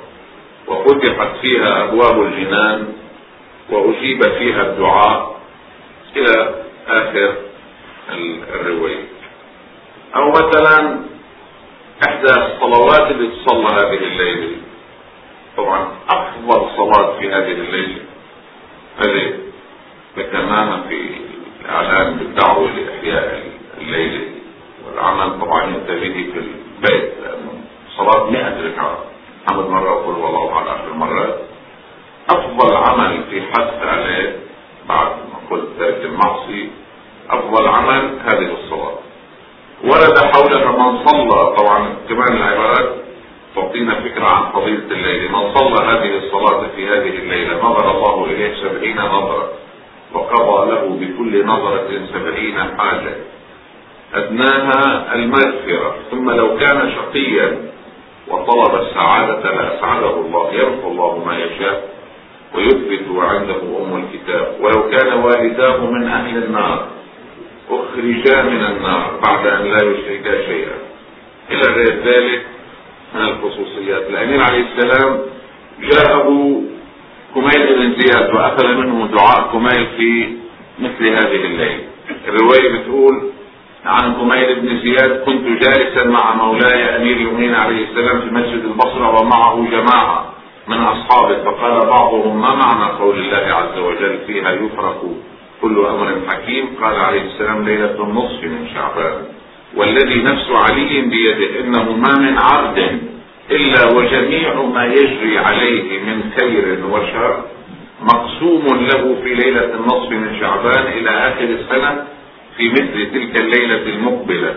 وفتحت فيها أبواب الجنان وأجيب فيها الدعاء إلى آخر الرواية. أو مثلا إحدى الصلوات اللي تصلى هذه الليلة. طبعا أفضل صلاة في هذه الليلة. هذه تماما في الاعلان بالدعوة لإحياء الليل والعمل طبعا ينتهي في البيت. لأنه صلاة 100 ركعة. حمد مرة وقل والله على عشر مرات أفضل عمل في حث عليه بعد ما قلت ترك المعصية أفضل عمل هذه الصلاه ورد حولها من صلى طبعا كمان العبارات تعطينا فكرة عن فضيلة الليل. من صلى هذه الصلاة في هذه الليلة نظر الله إليه سبعين نظرة وقضى له بكل نظرة سبعين حاجة. أدناها المغفرة. ثم لو كان شقيا وطلب السعادة لأسعده الله يرفع الله ما يشاء ويثبت عنده أم الكتاب. ولو كان والداه من أهل النار أخرجا من النار بعد أن لا يشركا شيئا. إلى غير ذلك من الخصوصيات. الأمير عليه السلام جاءه كميل بن زياد وأخذ منه دعاء كميل في مثل هذه الليلة الرواية بتقول عن كميل بن زياد كنت جالسا مع مولاي أمير المؤمنين عليه السلام في مسجد البصرة ومعه جماعة من أصحابه. فقال بعضهم ما معنى قول الله عز وجل فيها يفرق كل أمر حكيم. قال عليه السلام ليلة النصف من شعبان. والذي نفس علي بيده إنه ما من عبد إلا وجميع ما يجري عليه من خير وشر مقسوم له في ليلة النصف من شعبان إلى آخر السنة في مثل تلك الليلة المقبلة.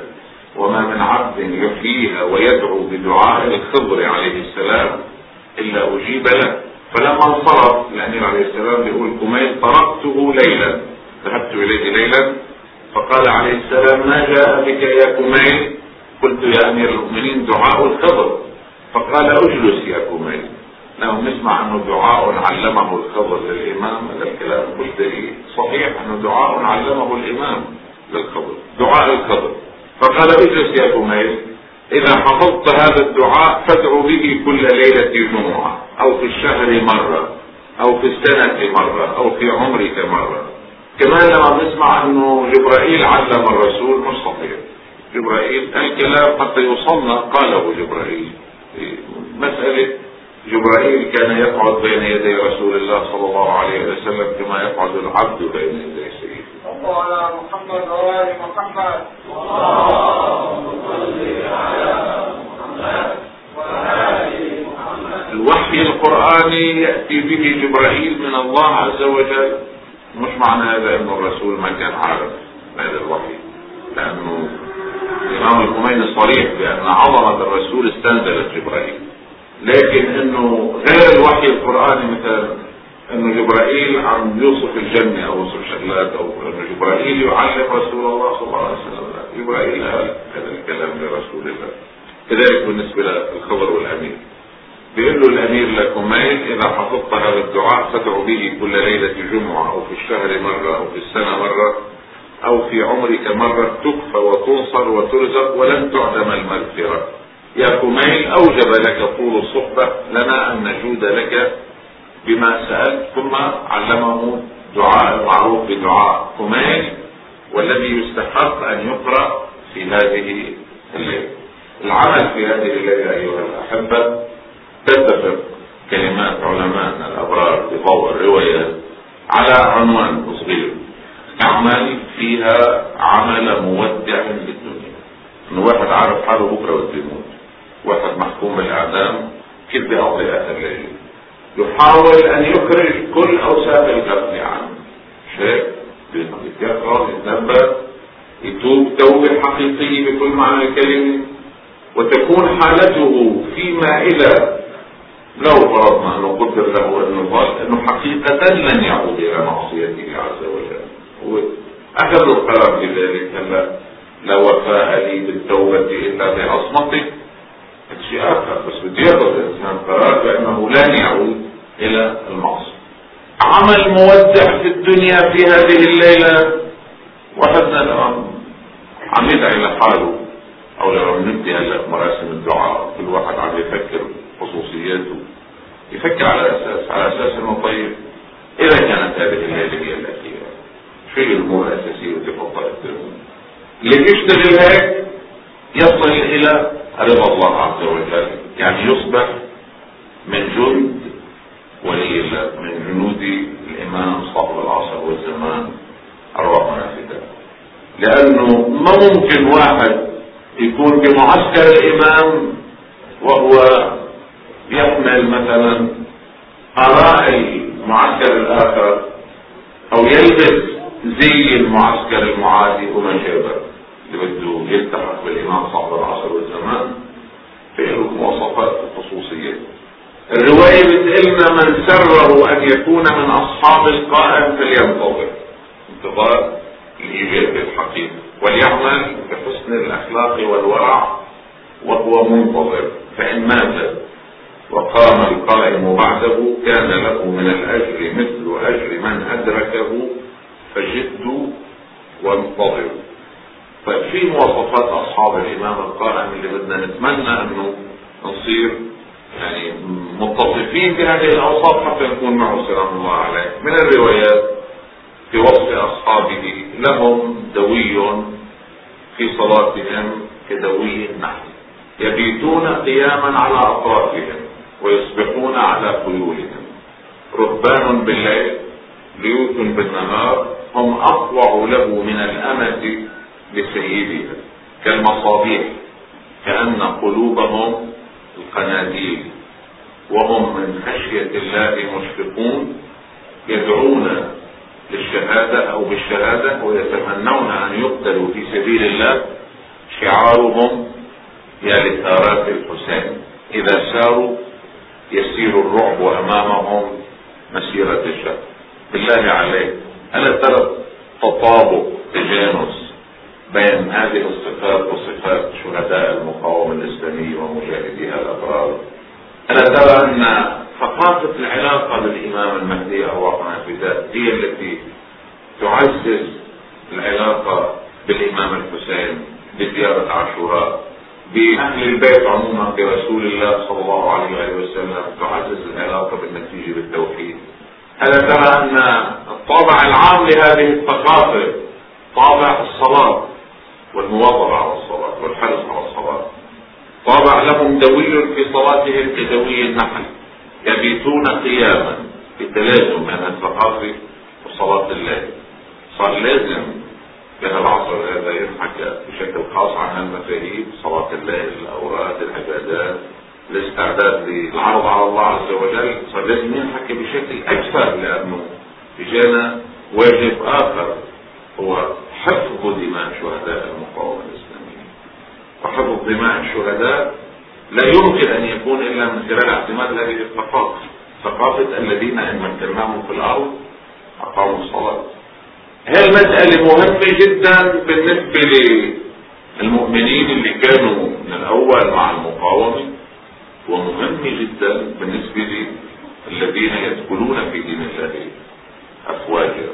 وما من عبد يحييها ويدعو بدعاء الخضر عليه السلام إلا أجيب له. فلما انصرف الأمير عليه السلام يقول كميل طرقته ليلا ذهبت إليه ليلا فقال عليه السلام ما جاء بك يا كميل؟ قلت يا أمير المؤمنين دعاء الخضر. فقال أجلس يا كميل. لو نسمع أنه دعاء علمه الخضر للإمام هذا الكلام لي صحيح أنه دعاء علمه الإمام للخضر دعاء الخضر. فقال أجلس يا كميل إذا حفظت هذا الدعاء فادعو به كل ليلة جمعة أو في الشهر مرة أو في السنة مرة أو في عمرك مرة. كمان لما نسمع انه جبرائيل علم الرسول صحيح جبرائيل الكلام حتى يوصلنا قاله جبرائيل مسألة جبرائيل كان يقعد بين يدي رسول الله صلى الله عليه وسلم كما يقعد العبد بين يدي سيده. صلوا على محمد وآل محمد. الوحي القرآني يأتي به جبرائيل من الله عز وجل مش معنى هذا إنه الرسول ما كان عارف هذا الوحي لأنه الإمام الخميني صريح بأن عظمة الرسول استنزلت جبرائيل. لكن إنه غير الوحي القرآني مثلا إنه جبرائيل عم يوصف الجنة أو يوصف شغلات أو إنه جبرائيل يعلم رسول الله صلى الله عليه وسلم. جبرائيل هذا الكلام لرسول الله. كذلك بالنسبة للخبر والامير بيقول له الأمير لكميل إذا حفظت هذا الدعاء فادعو به كل ليلة جمعة أو في الشهر مرة أو في السنة مرة أو في عمرك مرة تكفى وتنصر وترزق ولن تعدم المغفرة. يا كميل أوجب لك طول الصحبة لنا أن نجود لك بما سألت. ثم علمه دعاء المعروف بدعاء كميل والذي يستحق أن يقرأ في هذه الليلة. العمل في هذه الليلة أيها الأحبة تتفق كلمات علماءنا الأبرار بضوء الروايات على عنوان صغير أعمال فيها عمل مودع للدنيا. انه واحد عارف حاله بده يموت واحد محكوم بالأعدام كيف بيقضي آخر ليلة؟ يحاول أن يخرج كل أوساخ القتل عنه. شيء بيتيقظ يتنبه يتوب توبة حقيقية بكل معنى الكلمة وتكون حالته فيما اذا لو فرضنا أنه قدر له إنه قال إنه حقيقة لن يعود إلى معصيته عز وجل. واخذ القرار بذلك هلا لا وفاء لي بالتوبة إلا بعصمتك شيء آخر بس بده ياخذ الإنسان قرار بانه لن يعود إلى المعصية. عمل مودع في الدنيا في هذه الليلة. وحدنا الان عم يدعي لحاله أو لو نبدي هلأ مراسم الدعاء كل واحد عم يفكر خصوصياته. يفكر على أساس على أساس إنه طيب. إذا كانت هذه هي الاخيره شو الأمور الأساسية اللي تفضل اللي بيشتغل هيك يصل إلى رضا الله عز وجل يعني يصبح من جند ولي من جنود الإمام صاحب العصر والزمان أرواح منافذة. لأنه ما ممكن واحد يكون بمعسكر الإمام وهو يحمل مثلا اراء المعسكر الآخر أو يلبس زي المعسكر المعادي وما شابه اللي بده يلتحق بالإمام صاحب العصر والزمان في له مواصفات الخصوصية. الرواية بتقلنا من سره أن يكون من أصحاب القائم فلينتظر. انتظار الايجابي الحقيقي وليعمل بحسن الأخلاق والورع وهو منتظر. فإن مات وقام القائم بعده كان له من الأجر مثل أجر من أدركه فجدوا وانتظروا طيب في مواصفات أصحاب الإمام القائم اللي بدنا نتمنى أنه نصير يعني متصفين بهذه الأوصاف حتى نكون معه سلام الله عليه. من الروايات في وصف أصحابه لهم دوي في صلاتهم كدوي النحل يبيتون قياما على أطرافهم. ويصبحون على خيولهم. رهبان بالليل بيوت بالنهار هم اطوع له من الامة لسيدها كالمصابيح كأن قلوبهم القناديل. وهم من خشية الله مشفقون يدعون للشهادة أو بالشهادة ويتمنون أن يقتلوا في سبيل الله. شعارهم يا لثارات الحسين إذا ساروا يسير الرعب أمامهم مسيرة الشهر بالله عليك ألا ترى تطابق تجانس بين هذه الصفات وصفات شهداء المقاومة الإسلامية ومجاهديها الأبرار؟ ألا ترى أن ثقافة العلاقة بالإمام المهدي أرواحنا ذات هي التي تعزز العلاقة بالإمام الحسين بزيارة عاشوراء؟ بأهل البيت عموما برسول الله صلى الله عليه وسلم تعزز العلاقة بالنتيجة بالتوحيد. ألا ترى أن الطابع العام لهذه الثقافة طابع الصلاة والمواظبة على الصلاة والحرص على الصلاة؟ طابع لهم دوي في صلاتهم كدوي النحل يبيتون قياما بتلازم بين الثقافة وصلاة الليل صار لازم بين العصر هذا ينحكى بشكل خاص عن المفاهيم صلاة الليل الأوراد العبادات الاستعداد للعرض على الله عز وجل صار لازم ينحكى بشكل أكثر لأنه إجانا واجب آخر هو حفظ دماء شهداء المقاومة الإسلامية. وحفظ دماء الشهداء لا يمكن أن يكون إلا من خلال اعتماد هذه الثقافة ثقافة الذين إن مكناهم في الأرض أقاموا الصلاة. هي المسألة مهمة جدا بالنسبة للمؤمنين اللي كانوا من الأول مع المقاومة ومهمة جدا بالنسبة للذين يدخلون في دين الله أفواجا.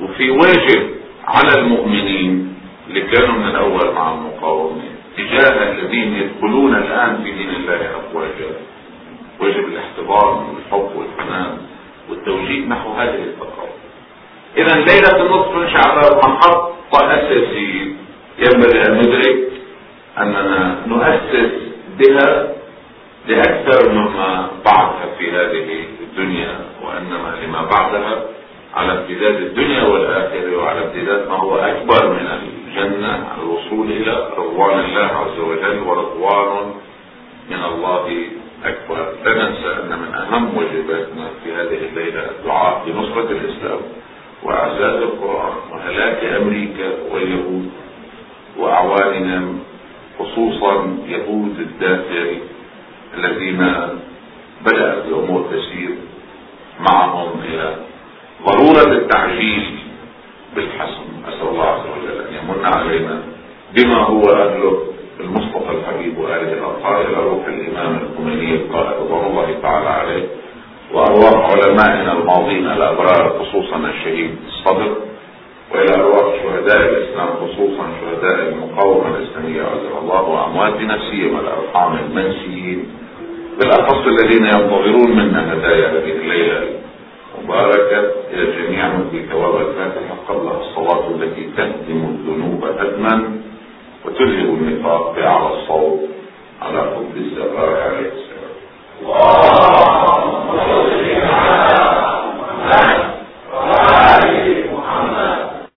وفي واجب على المؤمنين اللي كانوا من الأول مع المقاومة تجاه الذين يدخلون الآن في دين الله أفواجا. واجب الاحتضان والحب والحنان والتوجيه نحو هذه الثقافة إذا ليلة النصف من شعبان محط أساسي ينبغي أن ندرك أننا نؤسس بها لأكثر مما بعدها في هذه الدنيا وإنما لما بعدها على امتداد الدنيا والآخرة وعلى امتداد ما هو أكبر من الجنة الوصول إلى رضوان الله عز وجل ورضوان من الله أكبر. لا ننسى أن من أهم واجباتنا في هذه الليلة الدعاء بنصرة الإسلام. وأعزاز القرآن وهلاك أمريكا واليهود وأعواننا خصوصا يهود الداخل الذين بدأت الأمور تسير معهم إلى ضرورة التعجيل بالحسم أسأل الله عز وجل أن يمن علينا بما هو أهله المصطفى الحبيب وآله الأطهار إلى روح الإمام الخميني القائد رضوان الله تعالى عليه. وأرواح علمائنا الماضين الأبرار خصوصا الشهيد الصدر وإلى أرواح شهداء الإسلام خصوصا شهداء المقاومة الإسلامية عزل الله وامواتنا سيما الارحام المنسيين. بالأخص الذين ينتظرون منا هدايا هذه الليلة. مباركة إلى الجميع في ثواب الفاتحه قبل الصلاة التي تهدم الذنوب هدما وتذهب النفاق بأعلى الصوت على حب الزهراء عليه السلام. الله Thank you.